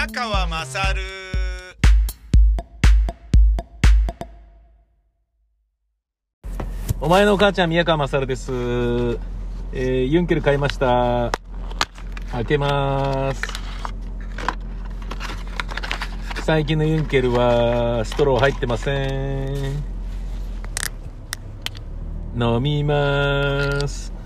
宮川まさるお前のお母ちゃん、宮川勝です。えー、ユンケル買いました。開けます。最近のユンケルは、ストロー入ってません。飲みます。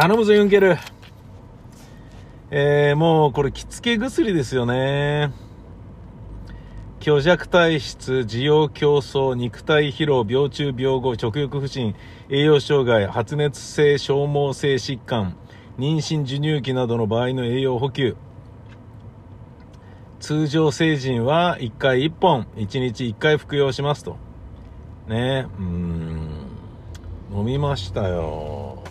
頼むぞ、ユンケル。えー、もうこれ、着付け薬ですよね。虚弱体質、需要競争、肉体疲労、病中病後、食欲不振、栄養障害、発熱性消耗性疾患、妊娠授乳期などの場合の栄養補給。通常成人は1回1本、1日1回服用しますと。ねうん、飲みましたよ。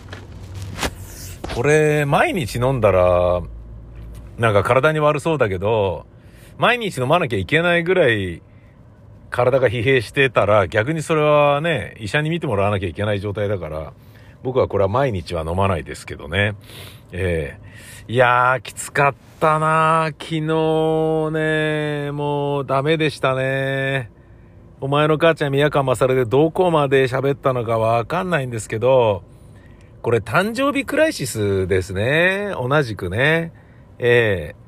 これ、毎日飲んだら、なんか体に悪そうだけど、毎日飲まなきゃいけないぐらい体が疲弊してたら、逆にそれはね、医者に見てもらわなきゃいけない状態だから、僕はこれは毎日は飲まないですけどね。ええいやー、きつかったな昨日ね、もうダメでしたね。お前の母ちゃん宮川勝でどこまで喋ったのかわかんないんですけど、これ誕生日クライシスですね。同じくね。ええ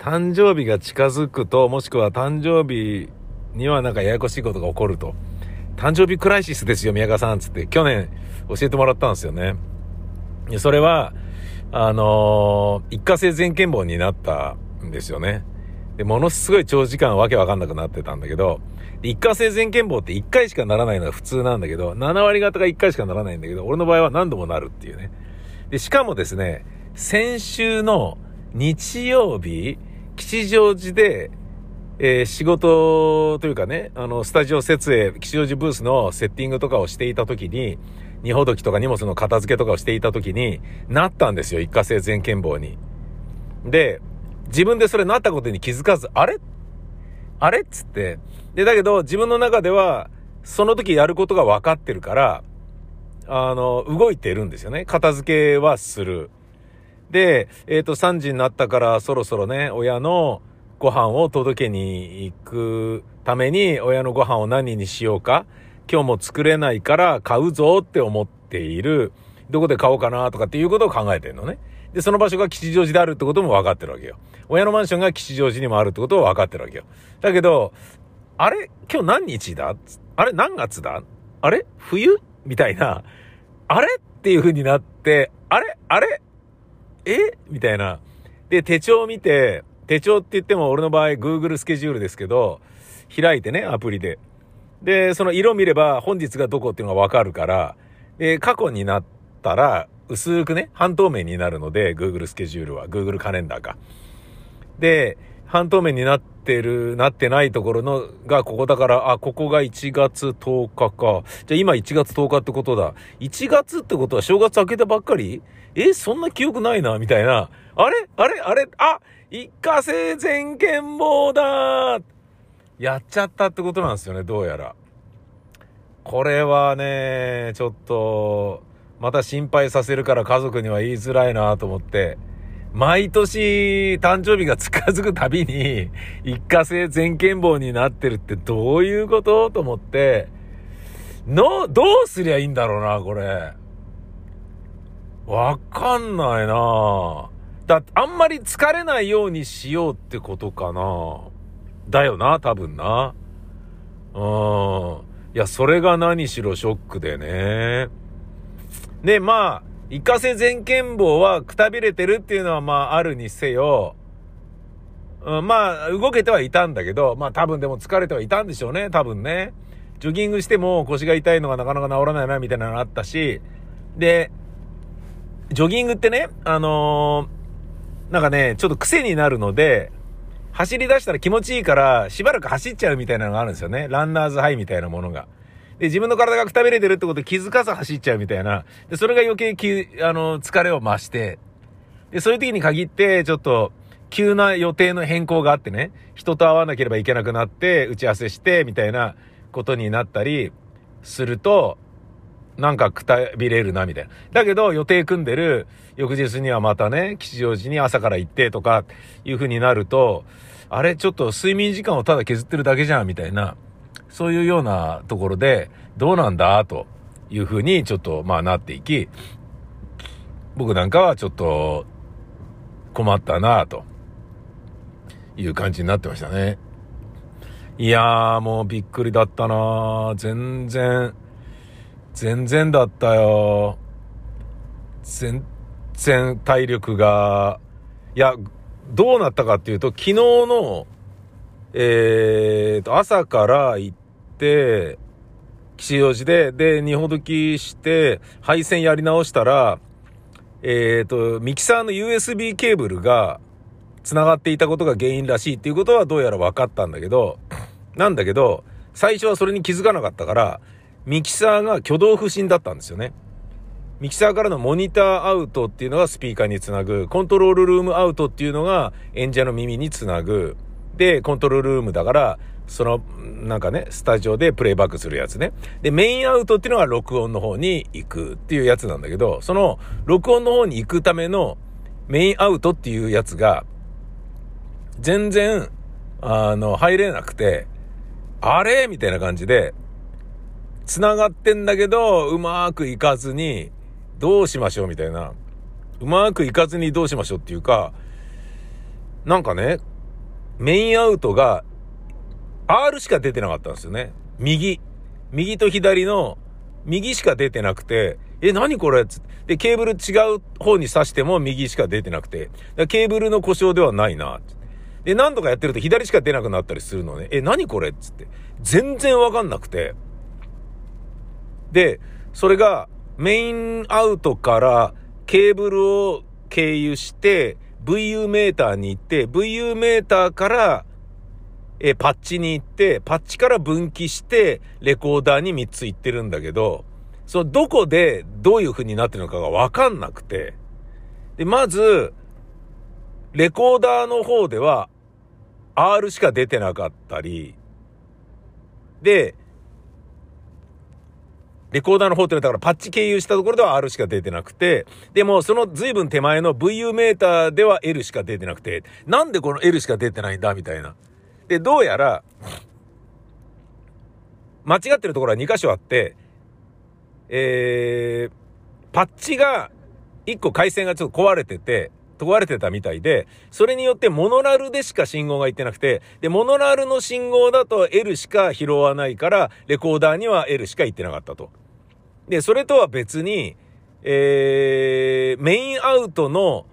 誕生日が近づくと、もしくは誕生日にはなんかややこしいことが起こると。誕生日クライシスですよ、宮川さん、つって。去年教えてもらったんですよね。それは、あのー一過性全健忘になったんですよね。で、ものすごい長時間わけわかんなくなってたんだけど、で一過性全健忘って1回しかならないのが普通なんだけど、7割方が1回しかならないんだけど、俺の場合は何度もなるっていうね。で、しかもですね、先週の日曜日、吉祥寺で、えー仕事というかね、あの、スタジオ設営、吉祥寺ブースのセッティングとかをしていた時に、荷ほどきとか荷物の片付けとかをしていた時に、なったんですよ、一過性全健忘に。で、自分でそれなったことに気づかず、あれ？あれ？っつって。で、だけど自分の中では、その時やることが分かってるから、あの、動いてるんですよね。片付けはする。で、えっ、と、3時になったからそろそろね、親のご飯を届けに行くために、親のご飯を何にしようか。今日も作れないから買うぞって思っている。どこで買おうかなとかっていうことを考えてるのね。で、その場所が吉祥寺であるってことも分かってるわけよ。親のマンションが吉祥寺にもあるってことを分かってるわけよ。だけど、あれ今日何日だ？あれ何月だ？あれ冬？みたいな。あれ？っていう風になって、あれ？あれ？え？みたいな。で、手帳を見て、手帳って言っても俺の場合 Google スケジュールですけど、開いてね、アプリで。で、その色見れば本日がどこっていうのがわかるから、で、過去になったら、薄くね、半透明になるので、Google スケジュールは、Google カレンダーか。で、半透明になってる、なってないところのがここだから、あ、ここが1月10日か。じゃあ今1月10日ってことだ。1月ってことは正月明けたばっかり？え、そんな記憶ないな、みたいな。あれ？あれ？あれ？あ一過性全健忘だやっちゃったってことなんですよね、どうやら。これはね、ちょっと、また心配させるから家族には言いづらいなと思って、毎年誕生日が近づくたびに一過性全健忘になってるってどういうこと？と思って、の、どうすりゃいいんだろうな、これ。わかんないなだあんまり疲れないようにしようってことかなだよな、多分な。うん。いや、それが何しろショックでね。で、まあ、一過性全健忘はくたびれてるっていうのはまああるにせよ、うん、まあ動けてはいたんだけど、まあ多分でも疲れてはいたんでしょうね、多分ね。ジョギングしても腰が痛いのがなかなか治らないなみたいなのあったし、で、ジョギングってね、あのーなんかね、ちょっと癖になるので、走り出したら気持ちいいから、しばらく走っちゃうみたいなのがあるんですよね。ランナーズハイみたいなものが。で、自分の体がくたびれてるってこと気づかず走っちゃうみたいな。で、それが余計き、あの、疲れを増して。で、そういう時に限って、ちょっと、急な予定の変更があってね、人と会わなければいけなくなって、打ち合わせして、みたいなことになったりすると、なんかくたびれるな、みたいな。だけど、予定組んでる翌日にはまたね、吉祥寺に朝から行ってとか、いう風になると、あれ、ちょっと睡眠時間をただ削ってるだけじゃん、みたいな、そういうようなところで、どうなんだ、という風にちょっと、まあなっていき、僕なんかはちょっと、困ったな、という感じになってましたね。いやー、もうびっくりだったな全然、全然だったよ。全然体力が、いや、どうなったかっていうと、昨日の、えーと、朝から行って、吉祥寺で、で、二ほどきして、配線やり直したら、えーと、ミキサーの USB ケーブルが繋がっていたことが原因らしいっていうことはどうやら分かったんだけど、なんだけど、最初はそれに気づかなかったから、ミキサーが挙動不審だったんですよね。ミキサーからのモニターアウトっていうのがスピーカーにつなぐ、コントロールルームアウトっていうのが演者の耳につなぐ、で、コントロールルームだから、その、なんかね、スタジオでプレイバックするやつね。で、メインアウトっていうのが録音の方に行くっていうやつなんだけど、その録音の方に行くためのメインアウトっていうやつが、全然、あの、入れなくて、あれ？みたいな感じで、繋がってんだけど、うまくいかずに、どうしましょう？みたいな。うまくいかずにどうしましょう？っていうか、なんかね、メインアウトが R しか出てなかったんですよね。右。右と左の右しか出てなくて、え、何これつって。で、ケーブル違う方に挿しても右しか出てなくて、ケーブルの故障ではないな。で、何度かやってると左しか出なくなったりするのね。え、何これつって。全然わかんなくて。で、それがメインアウトからケーブルを経由して VU メーターに行って、VU メーターからえパッチに行って、パッチから分岐してレコーダーに3つ行ってるんだけど、そのどこでどういう風になってるのかがわかんなくて。で、まず、レコーダーの方では R しか出てなかったり、で、レコーダーの方ってのはだからパッチ経由したところでは R しか出てなくて、でもその随分手前の VU メーターでは L しか出てなくて、なんでこの L しか出てないんだみたいな。で、どうやら、間違ってるところは2箇所あって、えー、パッチが1個回線がちょっと壊れてて、壊れてたみたいで、それによってモノラルでしか信号が行ってなくて、で、モノラルの信号だと L しか拾わないから、レコーダーには L しか行ってなかったと。で、それとは別に、えー、メインアウトの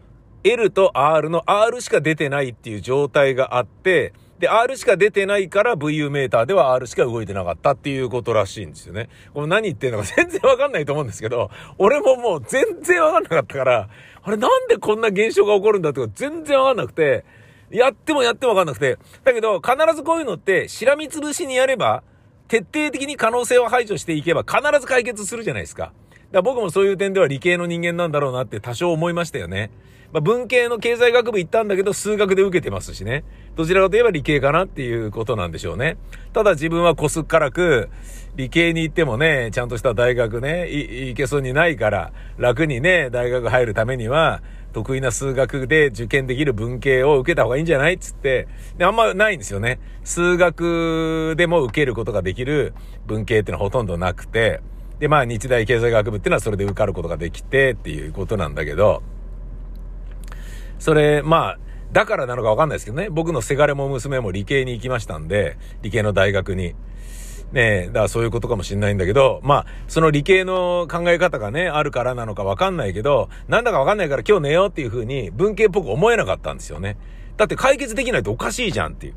L と R の R しか出てないっていう状態があって、で、R しか出てないから VU メーターでは R しか動いてなかったっていうことらしいんですよね。これ何言ってんのか 全然わかんないと思うんですけど、俺ももう全然わかんなかったから、あれなんでこんな現象が起こるんだって全然わかんなくて、やってもやってもわかんなくて、だけど必ずこういうのってしらみつぶしにやれば、徹底的に可能性を排除していけば必ず解決するじゃないですか。だから僕もそういう点では理系の人間なんだろうなって多少思いましたよね。まあ、文系の経済学部行ったんだけど、数学で受けてますしね。どちらかといえば理系かなっていうことなんでしょうね。ただ自分はこすっからく、理系に行ってもね、ちゃんとした大学ね、行けそうにないから、楽にね、大学入るためには、得意な数学で受験できる文系を受けた方がいいんじゃないつって、で、あんまないんですよね。数学でも受けることができる文系ってのはほとんどなくて、で、まあ日大経済学部っていうのはそれで受かることができてっていうことなんだけど、それ、まあ、だからなのかわかんないですけどね。僕のせがれも娘も理系に行きましたんで、理系の大学に。ねえ、だからそういうことかもしんないんだけど、まあ、その理系の考え方がね、あるからなのかわかんないけど、なんだかわかんないから今日寝ようっていう風に文系っぽく思えなかったんですよね。だって解決できないとおかしいじゃんっていう。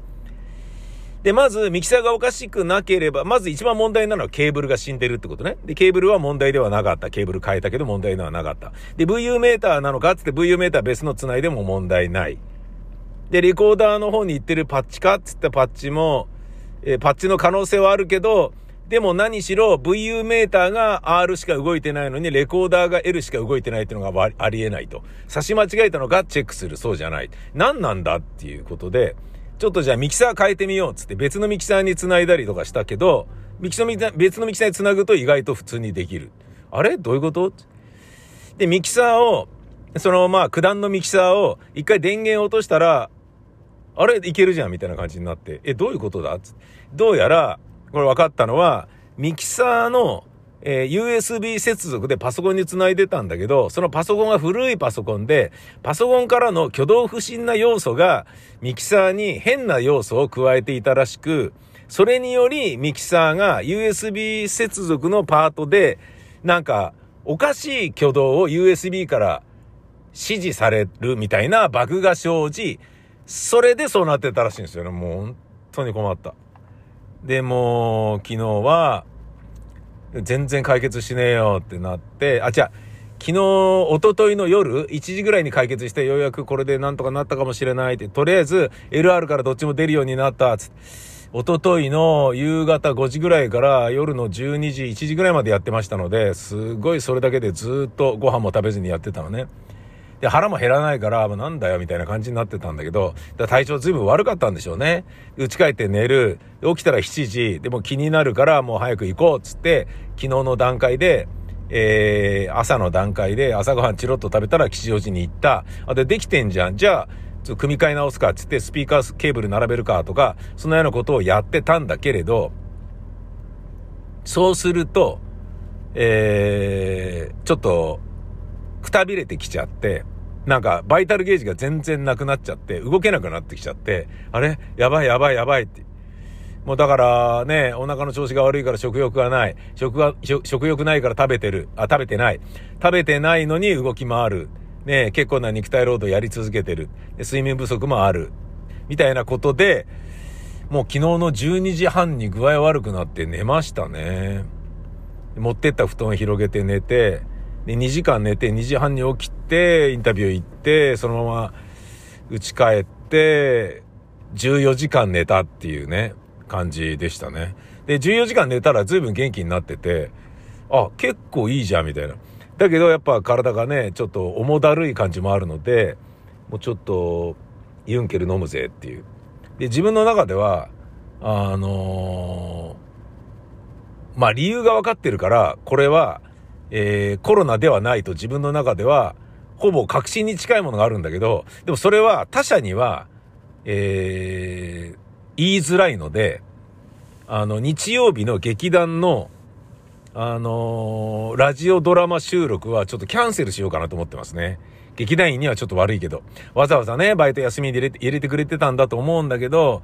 で、まず、ミキサーがおかしくなければ、まず一番問題なのはケーブルが死んでるってことね。で、ケーブルは問題ではなかった。ケーブル変えたけど問題ではなかった。で、VU メーターなのかつって VU メーター別の繋いでも問題ない。で、レコーダーの方に行ってるパッチかつってパッチも、えー、パッチの可能性はあるけど、でも何しろ VU メーターが R しか動いてないのに、レコーダーが L しか動いてないっていうのがありえないと。差し間違えたのかチェックする。そうじゃない。何なんだっていうことで、ちょっとじゃあミキサー変えてみようっつって別のミキサーに繋いだりとかしたけど、ミキサー、別のミキサーに繋ぐと意外と普通にできる。あれ？どういうこと？で、ミキサーを、そのまあ、九段のミキサーを一回電源落としたら、あれ？いけるじゃんみたいな感じになって、え、どういうことだ？どうやら、これ分かったのは、ミキサーの、えー、USB 接続でパソコンにつないでたんだけど、そのパソコンが古いパソコンで、パソコンからの挙動不審な要素が、ミキサーに変な要素を加えていたらしく、それによりミキサーが USB 接続のパートで、なんか、おかしい挙動を USB から指示されるみたいなバグが生じ、それでそうなってたらしいんですよね。もう本当に困った。で、も、昨日は、全然解決しねえよってなって、あ、違う、昨日、おとといの夜、1時ぐらいに解決して、ようやくこれでなんとかなったかもしれないって、とりあえず、LR からどっちも出るようになった、つって。おとといの夕方5時ぐらいから夜の12時、1時ぐらいまでやってましたので、すごいそれだけでずっとご飯も食べずにやってたのね。で、腹も減らないから、もうなんだよみたいな感じになってたんだけど、体調随分悪かったんでしょうね。家帰って寝る。起きたら7時。でも気になるからもう早く行こうっつって、昨日の段階で、えー、朝の段階で朝ごはんチロッと食べたら吉祥寺に行った。あ、で、できてんじゃん。じゃあ、ちょっと組み替え直すかつってスピーカーケーブル並べるかとか、そのようなことをやってたんだけれど、そうすると、えー、ちょっと、くたびれてきちゃって、なんか、バイタルゲージが全然なくなっちゃって、動けなくなってきちゃって、あれ？やばいやばいやばいって。もうだからね、お腹の調子が悪いから食欲がない。食が、食欲ないから食べてる。あ、食べてない。食べてないのに動き回る。ね、結構な肉体労働やり続けてる。睡眠不足もある。みたいなことで、もう昨日の12時半に具合悪くなって寝ましたね。持ってった布団を広げて寝て、で、2時間寝て2時半に起きて、インタビュー行って、そのまま家帰って、14時間寝たっていうね、感じでしたね。で、14時間寝たら随分元気になってて、あ、結構いいじゃん、みたいな。だけどやっぱ体がね、ちょっと重だるい感じもあるので、もうちょっと、ユンケル飲むぜっていう。で、自分の中では、あのー、まあ理由が分かってるから、これは、えー、コロナではないと自分の中では、ほぼ確信に近いものがあるんだけど、でもそれは他者には、えー、言いづらいので、あの、日曜日の劇団のあのー、ラジオドラマ収録はちょっとキャンセルしようかなと思ってますね。劇団員にはちょっと悪いけど。わざわざね、バイト休みで入れて入れてくれてたんだと思うんだけど、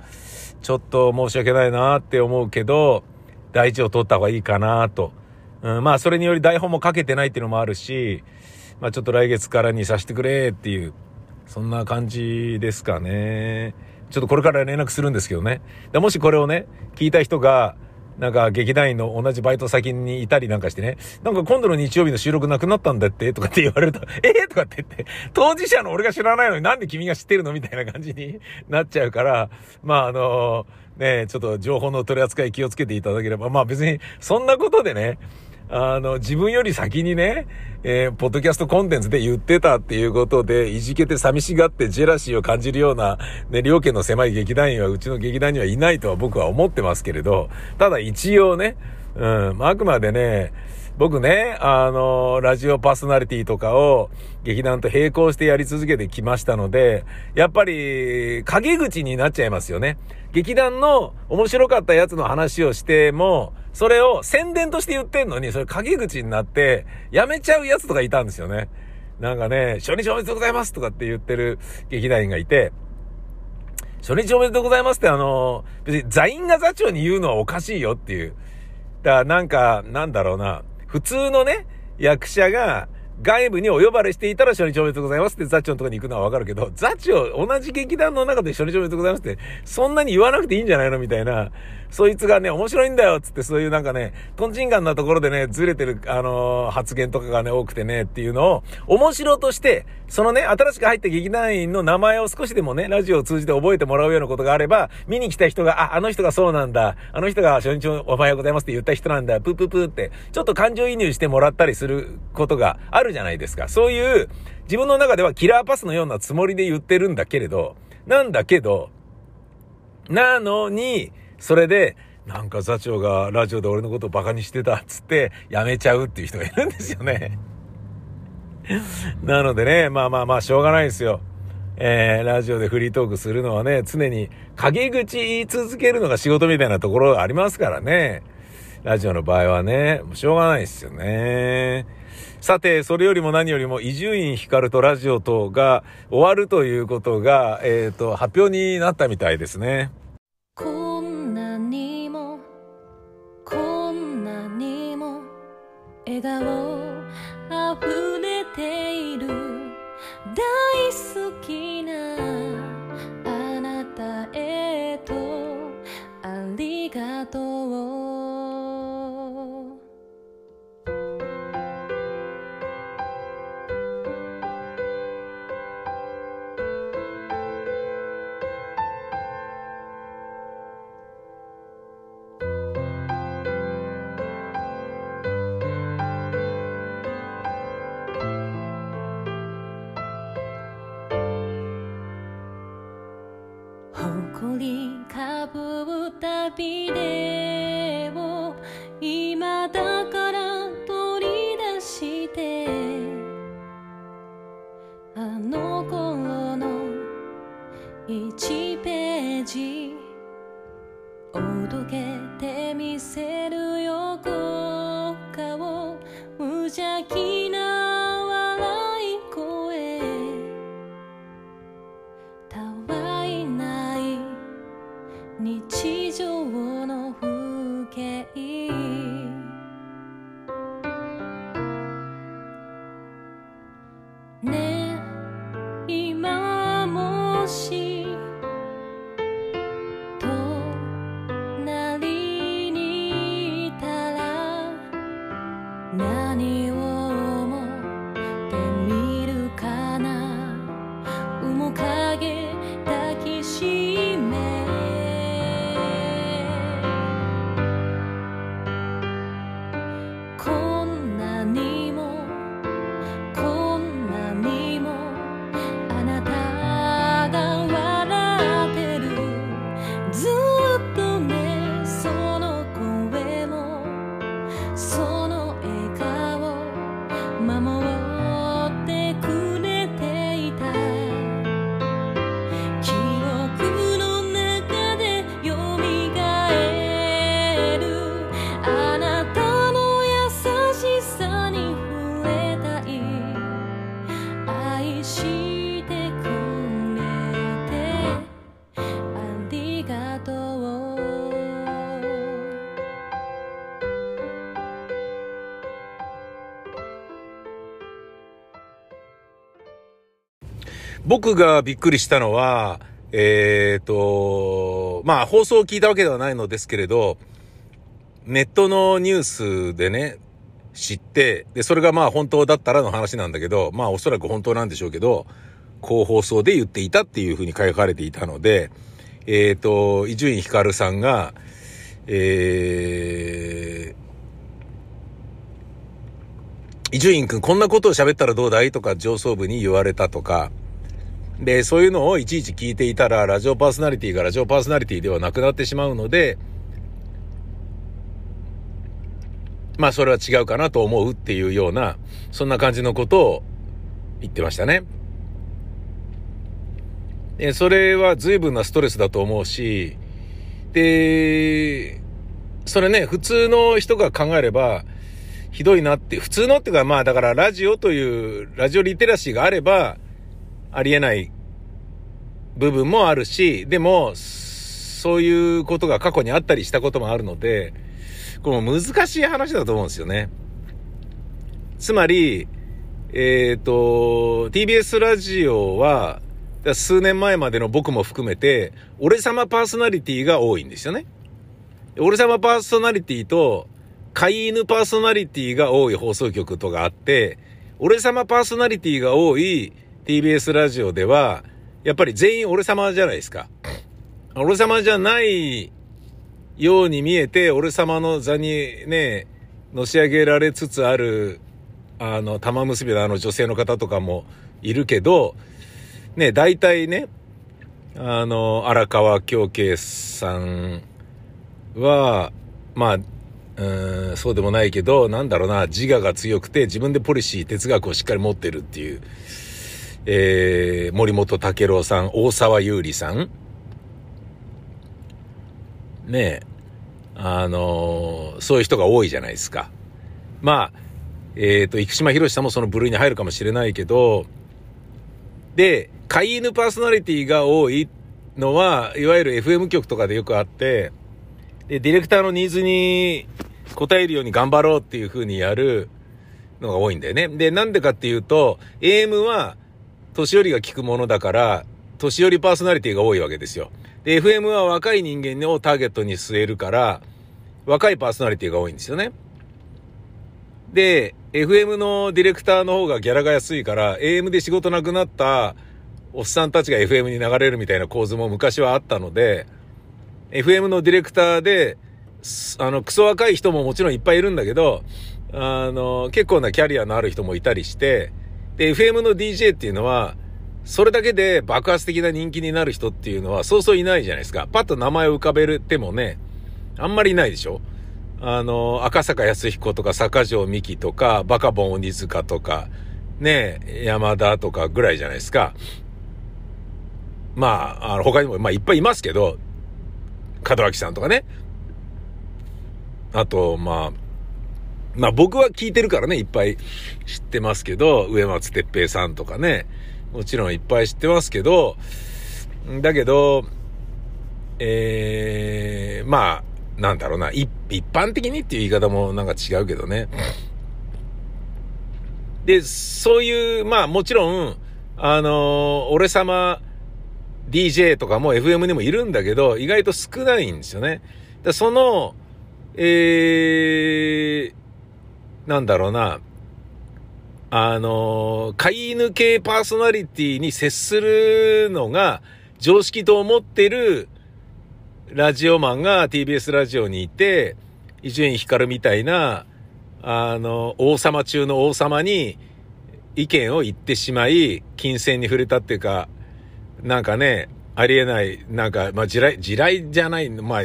ちょっと申し訳ないなって思うけど、大事を取った方がいいかなと。うん、まあ、それにより台本も書けてないっていうのもあるし、まあ、ちょっと来月からにさせてくれっていう、そんな感じですかね。ちょっとこれから連絡するんですけどね。でもしこれをね、聞いた人が、なんか劇団員の同じバイト先にいたりなんかしてね、なんか今度の日曜日の収録なくなったんだってとかって言われると、え えー、とかって言って、当事者の俺が知らないのになんで君が知ってるのみたいな感じに なっちゃうから、まああのね、ちょっと情報の取り扱い気をつけていただければ、まあ別にそんなことでね、あの、自分より先にね、えー、ポッドキャストコンテンツで言ってたっていうことで、いじけて寂しがってジェラシーを感じるような、ね、両家の狭い劇団員はうちの劇団にはいないとは僕は思ってますけれど、ただ一応ね、うん、あくまでね、僕ね、あの、ラジオパーソナリティとかを劇団と並行してやり続けてきましたので、やっぱり、陰口になっちゃいますよね。劇団の面白かったやつの話をしても、それを宣伝として言ってんのに、それ陰口になって、やめちゃうやつとかいたんですよね。なんかね、初日おめでとうございますとかって言ってる劇団員がいて、初日おめでとうございますってあの、別に座員が座長に言うのはおかしいよっていう。だからなんか、なんだろうな、普通のね、役者が、外部にお呼ばれしていたら初日おめでとうございますって座長のとこに行くのはわかるけど、座長、同じ劇団の中で初日おめでとうございますって、そんなに言わなくていいんじゃないのみたいな、そいつがね、面白いんだよつってそういうなんかね、トンチンカンなところでね、ずれてる、あのー、発言とかがね、多くてね、っていうのを、面白として、そのね、新しく入った劇団員の名前を少しでもね、ラジオを通じて覚えてもらうようなことがあれば、見に来た人が、あ、あの人がそうなんだ、あの人が初日おはようございますって言った人なんだ、プープープーって、ちょっと感情移入してもらったりすることがあるるじゃないですか。そういう、自分の中ではキラーパスのようなつもりで言ってるんだけれど、なんだけど、なのに、それで、なんか座長がラジオで俺のことをバカにしてたっつってやめちゃうっていう人がいるんですよね。なのでね、まあまあまあしょうがないですよ。えー、ラジオでフリートークするのはね、常に陰口言い続けるのが仕事みたいなところがありますからね。ラジオの場合はね、もうしょうがないですよね。さて、それよりも何よりも、伊集院光とラジオ等が終わるということが、えっ、ー、と、発表になったみたいですね。こんなにも、こんなにも、笑顔溢れている、大好きなあなたへと、ありがとう。僕がびっくりしたのは、えっ、ー、と、まあ放送を聞いたわけではないのですけれど、ネットのニュースでね、知って、で、それがまあ本当だったらの話なんだけど、まあおそらく本当なんでしょうけど、こう放送で言っていたっていうふうに書かれていたので、えっ、ー、と、伊集院光さんが、えー、伊集院くんこんなことを喋ったらどうだいとか上層部に言われたとか、で、そういうのをいちいち聞いていたら、ラジオパーソナリティがラジオパーソナリティではなくなってしまうので、まあそれは違うかなと思うっていうような、そんな感じのことを言ってましたね。で、それは随分なストレスだと思うし、で、それね、普通の人が考えれば、ひどいなって、普通のっていうかまあだからラジオという、ラジオリテラシーがあれば、ありえない部分もあるし、でも、そういうことが過去にあったりしたこともあるので、この難しい話だと思うんですよね。つまり、えっ、と、TBS ラジオは、数年前までの僕も含めて、俺様パーソナリティが多いんですよね。俺様パーソナリティと、飼い犬パーソナリティが多い放送局とかあって、俺様パーソナリティが多い TBS ラジオでは、やっぱり全員俺様じゃないですか。俺様じゃないように見えて、俺様の座にね、のし上げられつつある、あの、玉結びのあの女性の方とかもいるけど、ね、大体ね、あの、荒川京慶さんは、まあ、うん、そうでもないけど、なんだろうな、自我が強くて自分でポリシー、哲学をしっかり持ってるっていう、えー、森本武郎さん、大沢優里さん、ねえ、あのー、そういう人が多いじゃないですか。まあ、えっ、ー、と、生島博さんもその部類に入るかもしれないけど、で、飼い犬パーソナリティが多いのは、いわゆる FM 局とかでよくあって、で、ディレクターのニーズに答えるように頑張ろうっていう風にやるのが多いんだよね。で、なんでかっていうと、AM は年寄りが聞くものだから、年寄りパーソナリティが多いわけですよ。で、FM は若い人間をターゲットに据えるから、若いパーソナリティが多いんですよね。で、FM のディレクターの方がギャラが安いから、AM で仕事なくなったおっさんたちが FM に流れるみたいな構図も昔はあったので、FM のディレクターで、あの、クソ若い人ももちろんいっぱいいるんだけど、あの、結構なキャリアのある人もいたりして、で、FM の DJ っていうのは、それだけで爆発的な人気になる人っていうのはそうそういないじゃないですか。パッと名前を浮かべるてもね、あんまりいないでしょあの、赤坂康彦とか坂上美希とか、バカボン鬼塚とか、ね山田とかぐらいじゃないですか。まあ、あの、他にも、まあいっぱいいますけど、門脇さんとかね。あと、まあ、まあ僕は聞いてるからね、いっぱい知ってますけど、上松哲平さんとかね、もちろんいっぱい知ってますけど、だけど、ええー、まあ、なんだろうな、一般的にっていう言い方もなんか違うけどね。で、そういう、まあもちろん、あのー、俺様 DJ とかも FM にもいるんだけど、意外と少ないんですよね。でその、えー、なんだろうな、あの、飼い犬系パーソナリティに接するのが常識と思ってるラジオマンが TBS ラジオにいて、伊集院光みたいな、あの、王様中の王様に意見を言ってしまい、金銭に触れたっていうか、なんかね、ありえない、なんか、まあ、地雷、地雷じゃない、まあ、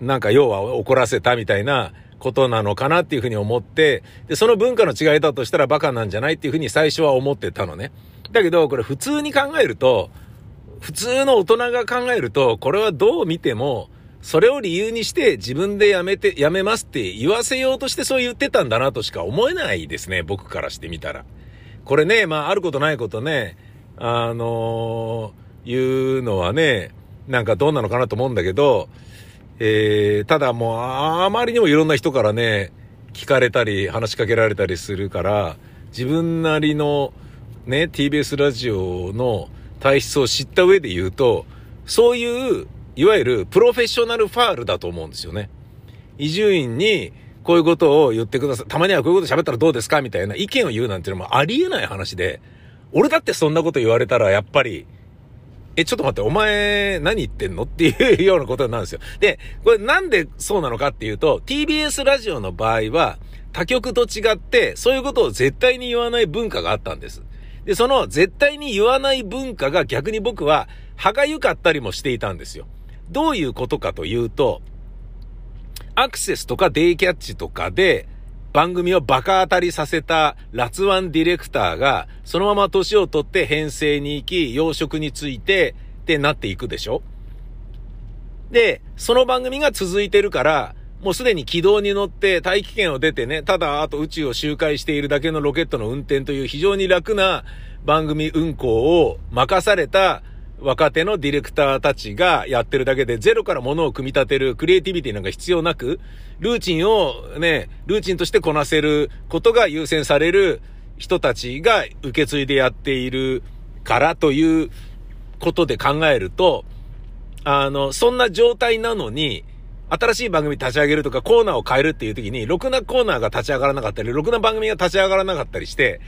なんか要は怒らせたみたいなことなのかなっていうふうに思って、で、その文化の違いだとしたらバカなんじゃないっていうふうに最初は思ってたのね。だけど、これ普通に考えると、普通の大人が考えると、これはどう見ても、それを理由にして自分でやめて、やめますって言わせようとしてそう言ってたんだなとしか思えないですね、僕からしてみたら。これね、まあ、あることないことね、あのー、いうのはね、なんかどうなのかなと思うんだけど、えー、ただもう、あまりにもいろんな人からね、聞かれたり、話しかけられたりするから、自分なりのね、TBS ラジオの体質を知った上で言うと、そういう、いわゆるプロフェッショナルファールだと思うんですよね。伊集院に、こういうことを言ってください。たまにはこういうこと喋ったらどうですかみたいな意見を言うなんていうのもありえない話で、俺だってそんなこと言われたら、やっぱり、え、ちょっと待って、お前、何言ってんのっていうようなことなんですよ。で、これなんでそうなのかっていうと、TBS ラジオの場合は、他局と違って、そういうことを絶対に言わない文化があったんです。で、その絶対に言わない文化が逆に僕は歯がゆかったりもしていたんですよ。どういうことかというと、アクセスとかデイキャッチとかで、番組をバカ当たりさせたラツワンディレクターが、そのまま年を取って編成に行き、養殖について、ってなっていくでしょ？で、その番組が続いてるから、もうすでに軌道に乗って大気圏を出てね、ただあと宇宙を周回しているだけのロケットの運転という非常に楽な番組運行を任された若手のディレクターたちがやってるだけで、ゼロからものを組み立てるクリエイティビティなんか必要なく、ルーチンをね、ルーチンとしてこなせることが優先される人たちが受け継いでやっているからということで考えると、あの、そんな状態なのに、新しい番組立ち上げるとかコーナーを変えるっていう時に、ろくなコーナーが立ち上がらなかったり、ろくな番組が立ち上がらなかったりして、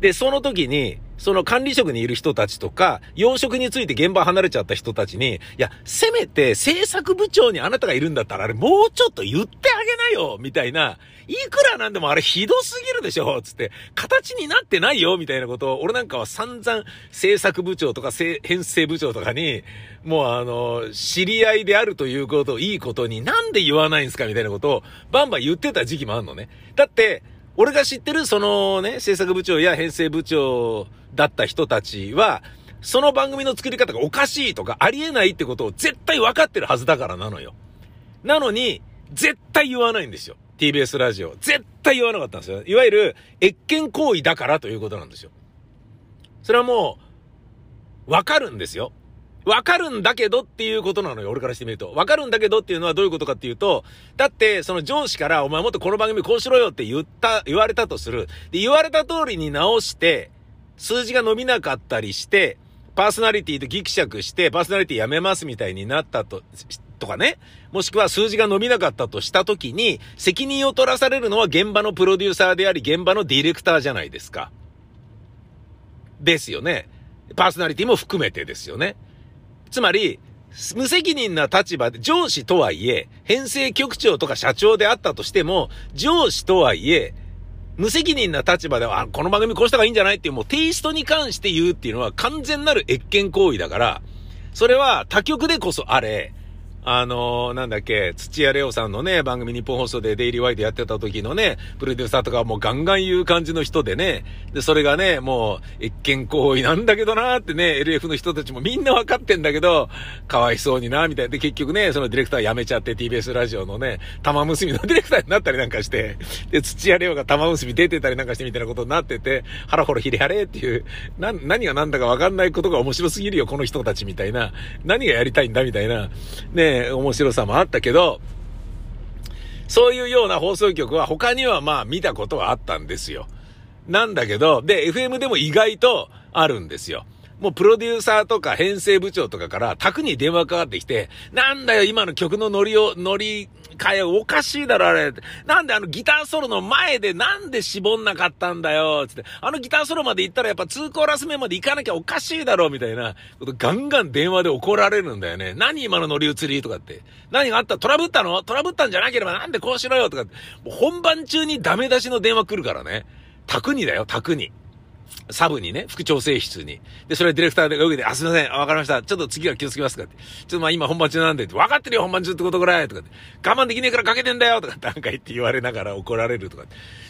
で、その時に、その管理職にいる人たちとか、養殖について現場離れちゃった人たちに、いや、せめて制作部長にあなたがいるんだったら、あれもうちょっと言ってあげなよみたいな、いくらなんでもあれひどすぎるでしょつって、形になってないよみたいなことを、俺なんかは散々制作部長とか編成部長とかに、もうあの、知り合いであるということをいいことになんで言わないんですかみたいなことをバンバン言ってた時期もあるのね。だって、俺が知ってるそのね、制作部長や編成部長だった人たちは、その番組の作り方がおかしいとかありえないってことを絶対分かってるはずだからなのよ。なのに、絶対言わないんですよ。TBS ラジオ。絶対言わなかったんですよ。いわゆる、越権行為だからということなんですよ。それはもう、わかるんですよ。わかるんだけどっていうことなのよ、俺からしてみると。わかるんだけどっていうのはどういうことかっていうと、だって、その上司から、お前もっとこの番組こうしろよって言った、言われたとする。で、言われた通りに直して、数字が伸びなかったりして、パーソナリティとギクシャクして、パーソナリティやめますみたいになったと、とかね。もしくは数字が伸びなかったとしたときに、責任を取らされるのは現場のプロデューサーであり、現場のディレクターじゃないですか。ですよね。パーソナリティも含めてですよね。つまり、無責任な立場で、上司とはいえ、編成局長とか社長であったとしても、上司とはいえ、無責任な立場では、この番組こうした方がいいんじゃないっていう、もうテイストに関して言うっていうのは完全なる越権行為だから、それは他局でこそあれ、あのー、なんだっけ、土屋レオさんのね、番組日本放送でデイリーワイドやってた時のね、プロデューサーとかもうガンガン言う感じの人でね、で、それがね、もう、越見行為なんだけどなーってね、LF の人たちもみんなわかってんだけど、かわいそうになー、みたいな。で、結局ね、そのディレクター辞めちゃって TBS ラジオのね、玉結びのディレクターになったりなんかして、で、土屋レオが玉結び出てたりなんかしてみたいなことになってて、腹ほろひれやれっていう、な、何が何だかわかんないことが面白すぎるよ、この人たちみたいな。何がやりたいんだみたいな。ね面白さもあったけど、そういうような放送局は他にはまあ見たことはあったんですよ。なんだけど、で、FM でも意外とあるんですよ。もうプロデューサーとか編成部長とかから宅に電話かかってきて、なんだよ今の曲のノリを、ノリ変えおかしいだろあれ。なんであのギターソロの前でなんで絞んなかったんだよつって。あのギターソロまで行ったらやっぱ2コーラス目まで行かなきゃおかしいだろみたいなことガンガン電話で怒られるんだよね。何今の乗り移り？とかって。何があった？トラブったの？トラブったんじゃなければなんでこうしろよ？とか。もう本番中にダメ出しの電話来るからね。宅にだよ、宅に。サブにね、副調整室に。で、それディレクターが受けて、あ、すいません、わかりました。ちょっと次は気をつけますかって。ちょっとまあ今本番中なんで、分かってるよ、本番中ってことぐらいとかって。我慢できねえからかけてんだよとかってなんか言って言われながら怒られるとか。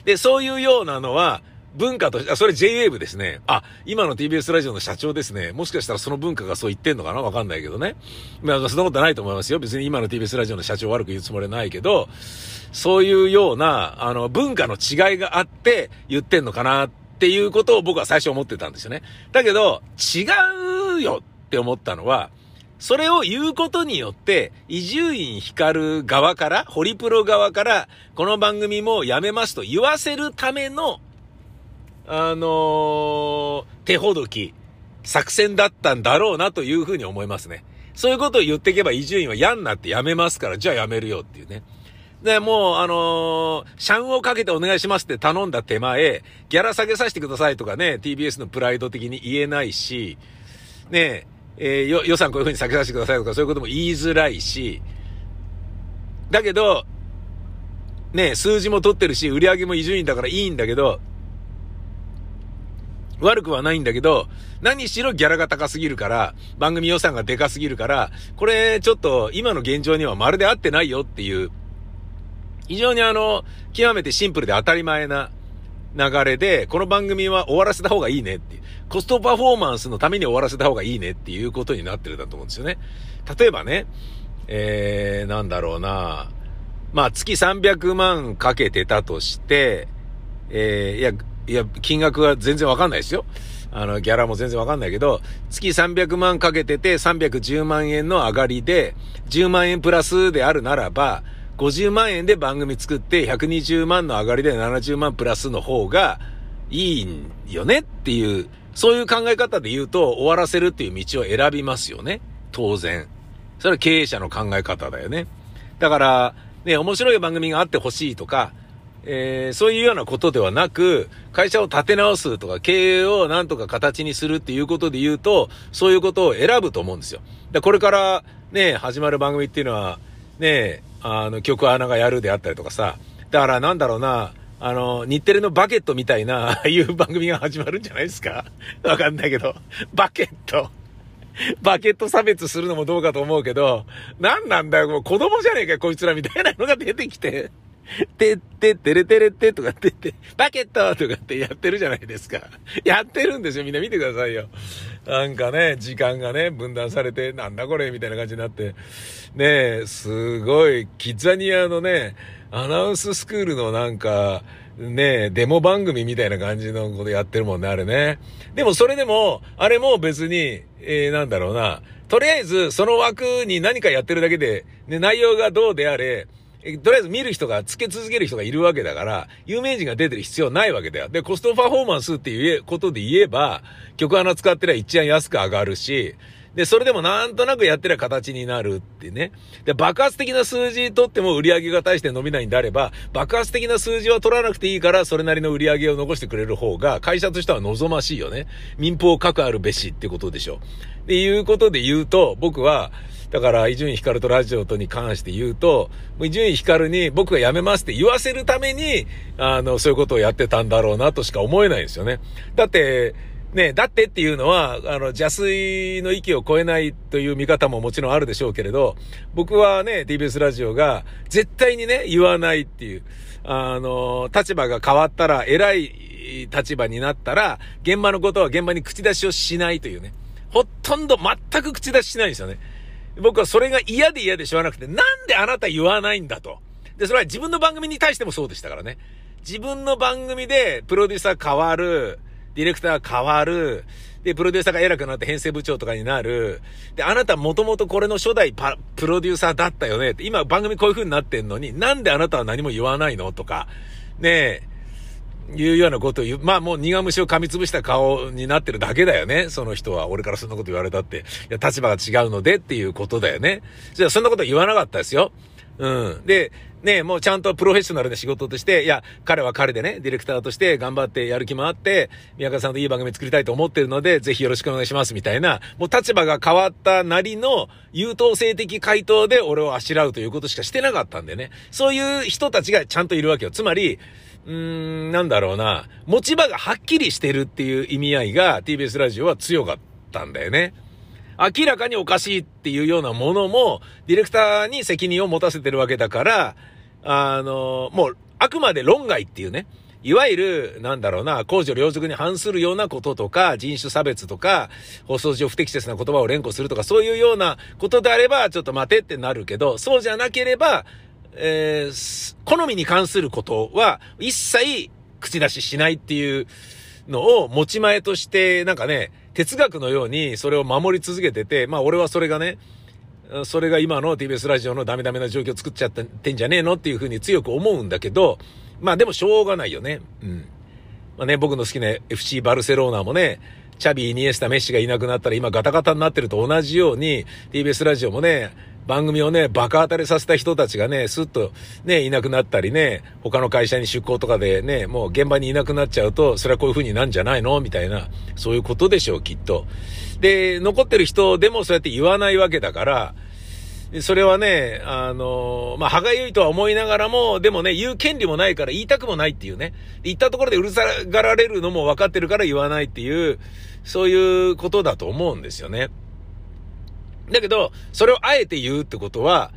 で、そういうようなのは、文化として、あ、それ JWAVE ですね。あ、今の TBS ラジオの社長ですね。もしかしたらその文化がそう言ってんのかな？わかんないけどね。まあ、そんなことないと思いますよ。別に今の TBS ラジオの社長悪く言うつもりないけど、そういうような、あの、文化の違いがあって言ってんのかなっっていうことを僕は最初思ってたんですよね。だけど、違うよって思ったのは、それを言うことによって、伊集院光側から、ホリプロ側から、この番組もやめますと言わせるための、あのー、手ほどき、作戦だったんだろうなというふうに思いますね。そういうことを言っていけば伊集院は嫌になってやめますから、じゃあやめるよっていうね。で、もう、あのー、シャンをかけてお願いしますって頼んだ手前、ギャラ下げさせてくださいとかね、TBS のプライド的に言えないし、ねえ、えー、予算こういう風に下げさせてくださいとかそういうことも言いづらいし、だけど、ね数字も取ってるし、売り上げも伊集院だからいいんだけど、悪くはないんだけど、何しろギャラが高すぎるから、番組予算がでかすぎるから、これちょっと今の現状にはまるで合ってないよっていう非常にあの、極めてシンプルで当たり前な流れで、この番組は終わらせた方がいいねっていう。コストパフォーマンスのために終わらせた方がいいねっていうことになってるんだと思うんですよね。例えばね、えー、なんだろうな。まあ、月300万かけてたとして、えー、いや、いや、金額は全然わかんないですよ。あの、ギャラも全然わかんないけど、月300万かけてて310万円の上がりで、10万円プラスであるならば、50万円で番組作って120万の上がりで70万プラスの方が、いいんよねっていう、そういう考え方で言うと終わらせるっていう道を選びますよね。当然。それは経営者の考え方だよね。だから、ね、面白い番組があってほしいとか、えー、そういうようなことではなく、会社を立て直すとか、経営をなんとか形にするっていうことで言うと、そういうことを選ぶと思うんですよ。で、これからね、始まる番組っていうのは、ね、あの、曲穴がやるであったりとかさ、だからなんだろうな、あの、日テレのバケットみたいな、ああいう番組が始まるんじゃないですか？わかんないけど、バケット。バケット差別するのもどうかと思うけど、何なんだよ、もう子供じゃねえかこいつらみたいなのが出てきて。てっててれてれってとかって言って、バケットとかってやってるじゃないですか。やってるんですよ。みんな見てくださいよ。なんかね、時間がね、分断されて、なんだこれみたいな感じになって。ねえすごい、キッザニアのね、アナウンススクールのなんか、ねえデモ番組みたいな感じのことやってるもんね、あれね。でもそれでも、あれも別に、えー、なんだろうな。とりあえず、その枠に何かやってるだけで、ね、内容がどうであれ、とりあえず見る人が、つけ続ける人がいるわけだから、有名人が出てる必要ないわけだよ。で、コストパフォーマンスっていうことで言えば、曲穴使ってりゃ一番安く上がるし、で、それでもなんとなくやってりゃ形になるってね。で、爆発的な数字取っても売り上げが大して伸びないんであれば、爆発的な数字は取らなくていいから、それなりの売り上げを残してくれる方が、会社としては望ましいよね。民放各あるべしってことでしょ。っていうことで言うと、僕は、だから、伊集院光とラジオとに関して言うと、伊集院光に僕が辞めますって言わせるために、あの、そういうことをやってたんだろうなとしか思えないですよね。だって、ね、だってっていうのは、あの、邪推の域を超えないという見方ももちろんあるでしょうけれど、僕はね、TBS ラジオが絶対にね、言わないっていう、あの、立場が変わったら、偉い立場になったら、現場のことは現場に口出しをしないというね。ほとんど全く口出ししないんですよね。僕はそれが嫌で嫌でしょうがなくて、なんであなた言わないんだと。で、それは自分の番組に対してもそうでしたからね。自分の番組でプロデューサー変わる、ディレクター変わる。で、プロデューサーが偉くなって編成部長とかになる。で、あなたもともとこれの初代パプロデューサーだったよねって。今番組こういう風になってんのに、なんであなたは何も言わないのとか。ねえ、いうようなことを言う。まあもう苦虫を噛みつぶした顔になってるだけだよね。その人は。俺からそんなこと言われたって。いや、立場が違うのでっていうことだよね。じゃあそんなこと言わなかったですよ。うん。で、ね、もうちゃんとプロフェッショナルな仕事として、いや、彼は彼でね、ディレクターとして頑張ってやる気もあって、宮川さんといい番組作りたいと思ってるので、ぜひよろしくお願いします、みたいな、もう立場が変わったなりの優等生的回答で俺をあしらうということしかしてなかったんでね。そういう人たちがちゃんといるわけよ。つまり、うーん、なんだろうな、持ち場がはっきりしてるっていう意味合いが TBS ラジオは強かったんだよね。明らかにおかしいっていうようなものも、ディレクターに責任を持たせてるわけだから、あの、もう、あくまで論外っていうね。いわゆる、なんだろうな、公序良俗に反するようなこととか、人種差別とか、放送上不適切な言葉を連呼するとか、そういうようなことであれば、ちょっと待てってなるけど、そうじゃなければ、えー、好みに関することは、一切口出ししないっていうのを持ち前として、なんかね、哲学のようにそれを守り続けてて、まあ俺はそれがね、それが今の TBS ラジオのダメダメな状況を作っちゃってんじゃねえのっていうふうに強く思うんだけど、まあでもしょうがないよね。うん。まあね、僕の好きな FC バルセローナもね、チャビ、イニエスタ、メッシがいなくなったら今ガタガタになってると同じように、TBS ラジオもね、番組をね、バカ当たりさせた人たちがね、スッとね、いなくなったりね、他の会社に出向とかでね、もう現場にいなくなっちゃうと、それはこういう風になんじゃないの？みたいな、そういうことでしょう、きっと。で、残ってる人でもそうやって言わないわけだから、それはね、あの、まあ、歯がゆいとは思いながらも、でもね、言う権利もないから言いたくもないっていうね。言ったところでうるさがられるのも分かってるから言わないっていう、そういうことだと思うんですよね。だけど、それをあえて言うってことは、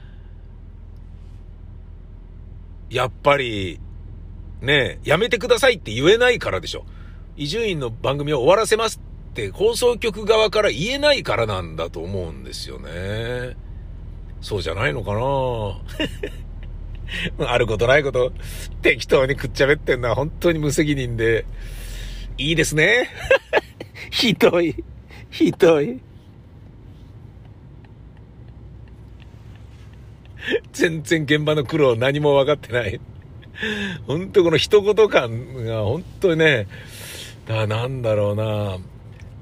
やっぱり、ねえやめてくださいって言えないからでしょ。伊集院の番組を終わらせますって放送局側から言えないからなんだと思うんですよね。そうじゃないのかなあることないこと適当にくっちゃべってんのは本当に無責任で、いいですね。ひどい。ひどい。全然現場の苦労何も分かってない。本当この一言感が本当にね、だなんだろうな、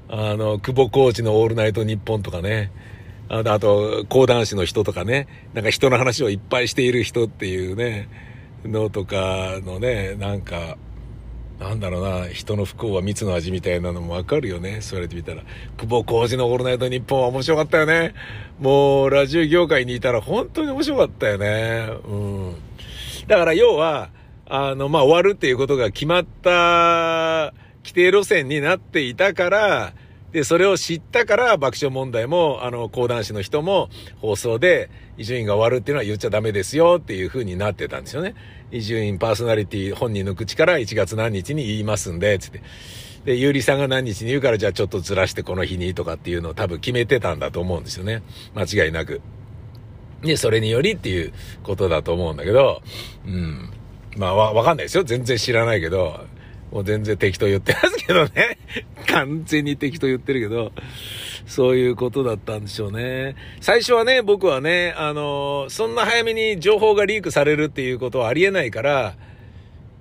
あの、久保コーチのオールナイトニッポンとかね、あと、講談師の人とかね、なんか人の話をいっぱいしている人っていうね、のとかのね、なんか、なんだろうな、人の不幸は蜜の味みたいなのもわかるよね。そうやって見たら。久保浩二のオールナイトニッポンは面白かったよね。もう、ラジオ業界にいたら本当に面白かったよね。うん。だから要は、あの、まあ、終わるっていうことが決まった規定路線になっていたから、で、それを知ったから爆笑問題も、あの、講談師の人も放送で、伊集院が終わるっていうのは言っちゃダメですよっていう風になってたんですよね。伊集院パーソナリティ本人の口から1月何日に言いますんで、つって。で、ゆうりさんが何日に言うからじゃあちょっとずらしてこの日にとかっていうのを多分決めてたんだと思うんですよね。間違いなく。で、それによりっていうことだと思うんだけど、うん。まあわ、わかんないですよ。全然知らないけど、もう全然適当言ってますけどね。完全に適当言ってるけど、そういうことだったんでしょうね。最初はね、僕はね、あの、そんな早めに情報がリークされるっていうことはありえないから、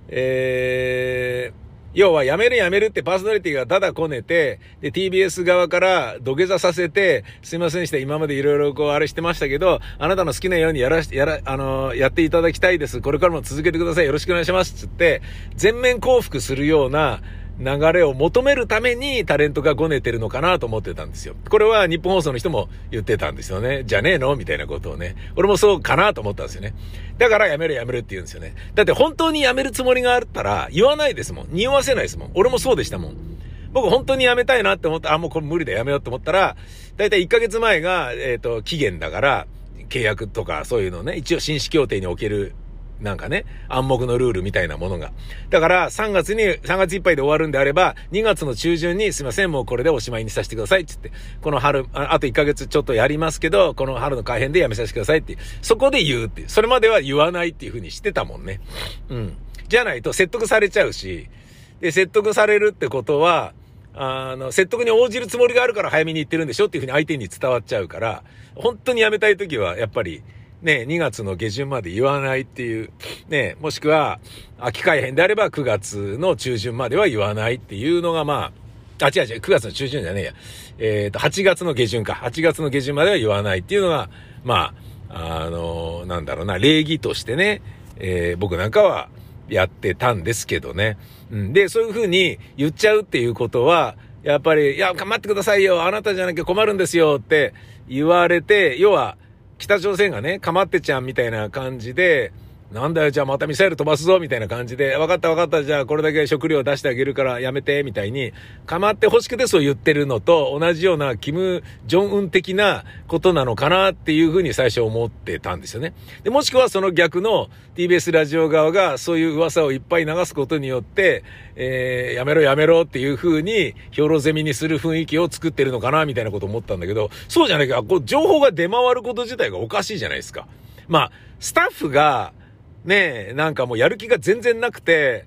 えー、要は、やめるやめるってパーソナリティがただこねて、で、TBS 側から土下座させて、すいませんでした、今までいろいろこう、あれしてましたけど、あなたの好きなようにやらし、やら、あの、やっていただきたいです。これからも続けてください。よろしくお願いします。つって、全面降伏するような、流れを求めるためにタレントがごねてるのかなと思ってたんですよ。これは日本放送の人も言ってたんですよね。じゃねえのみたいなことをね。俺もそうかなと思ったんですよね。だからやめるやめるって言うんですよね。だって本当にやめるつもりがあったら言わないですもん。匂わせないですもん。俺もそうでしたもん。僕本当にやめたいなって思った、あ、もうこれ無理だやめようと思ったら、だいたい1ヶ月前が、えっ、ー、と、期限だから、契約とかそういうのね、一応紳士協定におけるなんかね、暗黙のルールみたいなものが。だから3月に、3月いっぱいで終わるんであれば、2月の中旬にすいません、もうこれでおしまいにさせてくださいって言って、この春、あと1ヶ月ちょっとやりますけど、この春の改編でやめさせてくださいってそこで言うってう。それまでは言わないっていう風にしてたもんね。うん。じゃないと説得されちゃうし、で、説得されるってことは、あの、説得に応じるつもりがあるから早めに言ってるんでしょっていう風に相手に伝わっちゃうから、本当にやめたい時は、やっぱり、ね、2月の下旬まで言わないっていう、ね、もしくは、秋改編であれば9月の中旬までは言わないっていうのが、まあ、あ、違う違う、9月の中旬じゃねえや。えっ、ー、と、8月の下旬か。8月の下旬までは言わないっていうのが、まあ、あのー、なんだろうな、礼儀としてね、えー、僕なんかはやってたんですけどね。うん。で、そういうふうに言っちゃうっていうことは、やっぱり、いや、頑張ってくださいよ。あなたじゃなきゃ困るんですよって言われて、要は、北朝鮮がね、かまってちゃんみたいな感じで、なんだよ、じゃあまたミサイル飛ばすぞ、みたいな感じで、分かった分かった、じゃあこれだけ食料出してあげるからやめて、みたいに、かまって欲しくてそう言ってるのと同じようなキム・ジョンウン的なことなのかなっていうふうに最初思ってたんですよね。で、もしくはその逆の TBS ラジオ側がそういう噂をいっぱい流すことによって、えー、やめろやめろっていうふうに、兵糧攻めにする雰囲気を作ってるのかな、みたいなこと思ったんだけど、そうじゃないか、こう、情報が出回ること自体がおかしいじゃないですか。まあ、スタッフが、ねえ、なんかもうやる気が全然なくて、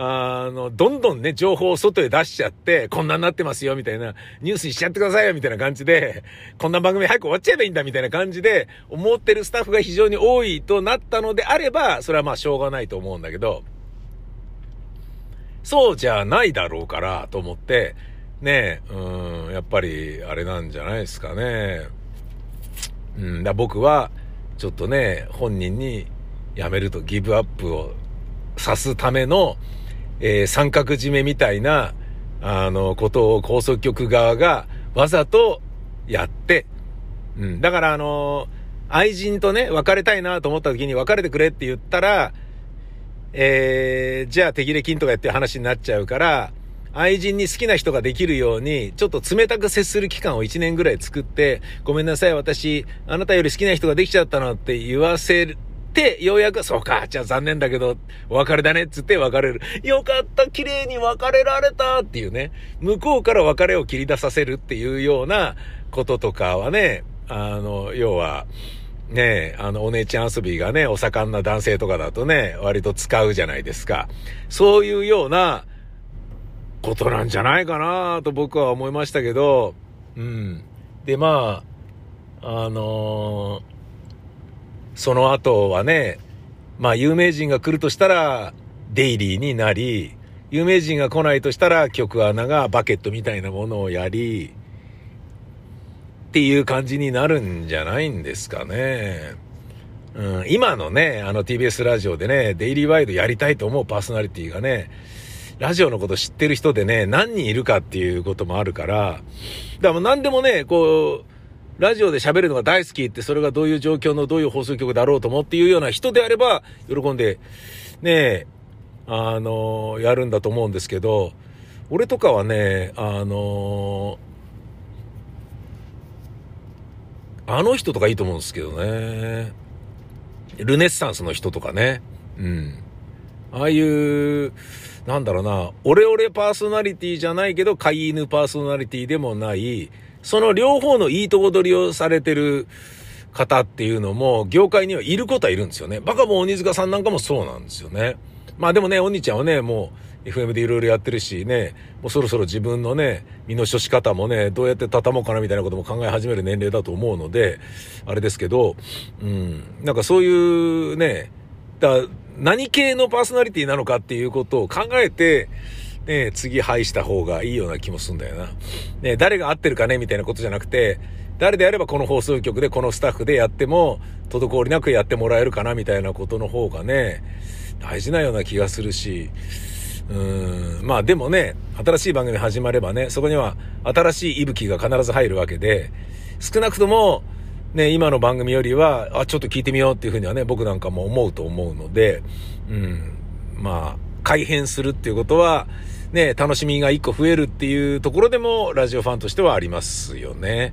あの、どんどんね、情報を外へ出しちゃって、こんなになってますよ、みたいな、ニュースにしちゃってくださいよ、みたいな感じで、こんな番組早く終わっちゃえばいいんだ、みたいな感じで、思ってるスタッフが非常に多いとなったのであれば、それはまあしょうがないと思うんだけど、そうじゃないだろうから、と思って、ねえ、うん、やっぱり、あれなんじゃないですかね。うん、だ僕は、ちょっとね、本人に、やめるとギブアップをさすための、えー、三角締めみたいな、あの、ことを高速局側がわざとやって、うん。だからあの愛人とね、別れたいなと思った時に別れてくれって言ったら、えー、じゃあ手切れ金とかやって話になっちゃうから、愛人に好きな人ができるように、ちょっと冷たく接する期間を1年ぐらい作って、ごめんなさい、私、あなたより好きな人ができちゃったのって言わせて、ようやく、そうか、じゃあ残念だけど、お別れだねっつって別れる。よかった、綺麗に別れられたっていうね、向こうから別れを切り出させるっていうようなこととかはね、あの、要は、ねあの、お姉ちゃん遊びがね、お盛んな男性とかだとね、割と使うじゃないですか。そういうようなことなんじゃないかなと僕は思いましたけど、うん。で、まあ、あのーその後はね、まあ有名人が来るとしたら、デイリーになり、有名人が来ないとしたら曲穴がバケットみたいなものをやり、っていう感じになるんじゃないんですかね。うん、今のね、あの TBS ラジオでね、デイリーワイドやりたいと思うパーソナリティがね、ラジオのこと知ってる人でね、何人いるかっていうこともあるから、だからもう何でもね、こう、ラジオで喋るのが大好きって、それがどういう状況のどういう放送局だろうと思っていうような人であれば、喜んで、ねえ、あの、やるんだと思うんですけど、俺とかはね、あの、あの人とかいいと思うんですけどね。ルネッサンスの人とかね。うん。ああいう、なんだろうな、オレオレパーソナリティじゃないけど、飼い犬パーソナリティでもない、その両方のいいとこ取りをされてる方っていうのも、業界にはいることはいるんですよね。バカも鬼塚さんなんかもそうなんですよね。まあでもね、鬼ちゃんはね、もう、FM でいろいろやってるしね、もうそろそろ自分のね、身の処し方もね、どうやって畳もうかなみたいなことも考え始める年齢だと思うので、あれですけど、うん、なんかそういうね、だ何系のパーソナリティなのかっていうことを考えて、ね、次配した方がいいような気もすんだよな。ね、誰が合ってるかねみたいなことじゃなくて、誰であればこの放送局でこのスタッフでやっても、滞りなくやってもらえるかなみたいなことの方がね、大事なような気がするし、うーん、まあでもね、新しい番組始まればね、そこには新しい息吹が必ず入るわけで、少なくとも、ね、今の番組よりは、あ、ちょっと聞いてみようっていうふうにはね、僕なんかも思うと思うので、うん、まあ、改変するっていうことは、ね、楽しみが一個増えるっていうところでも、ラジオファンとしてはありますよね。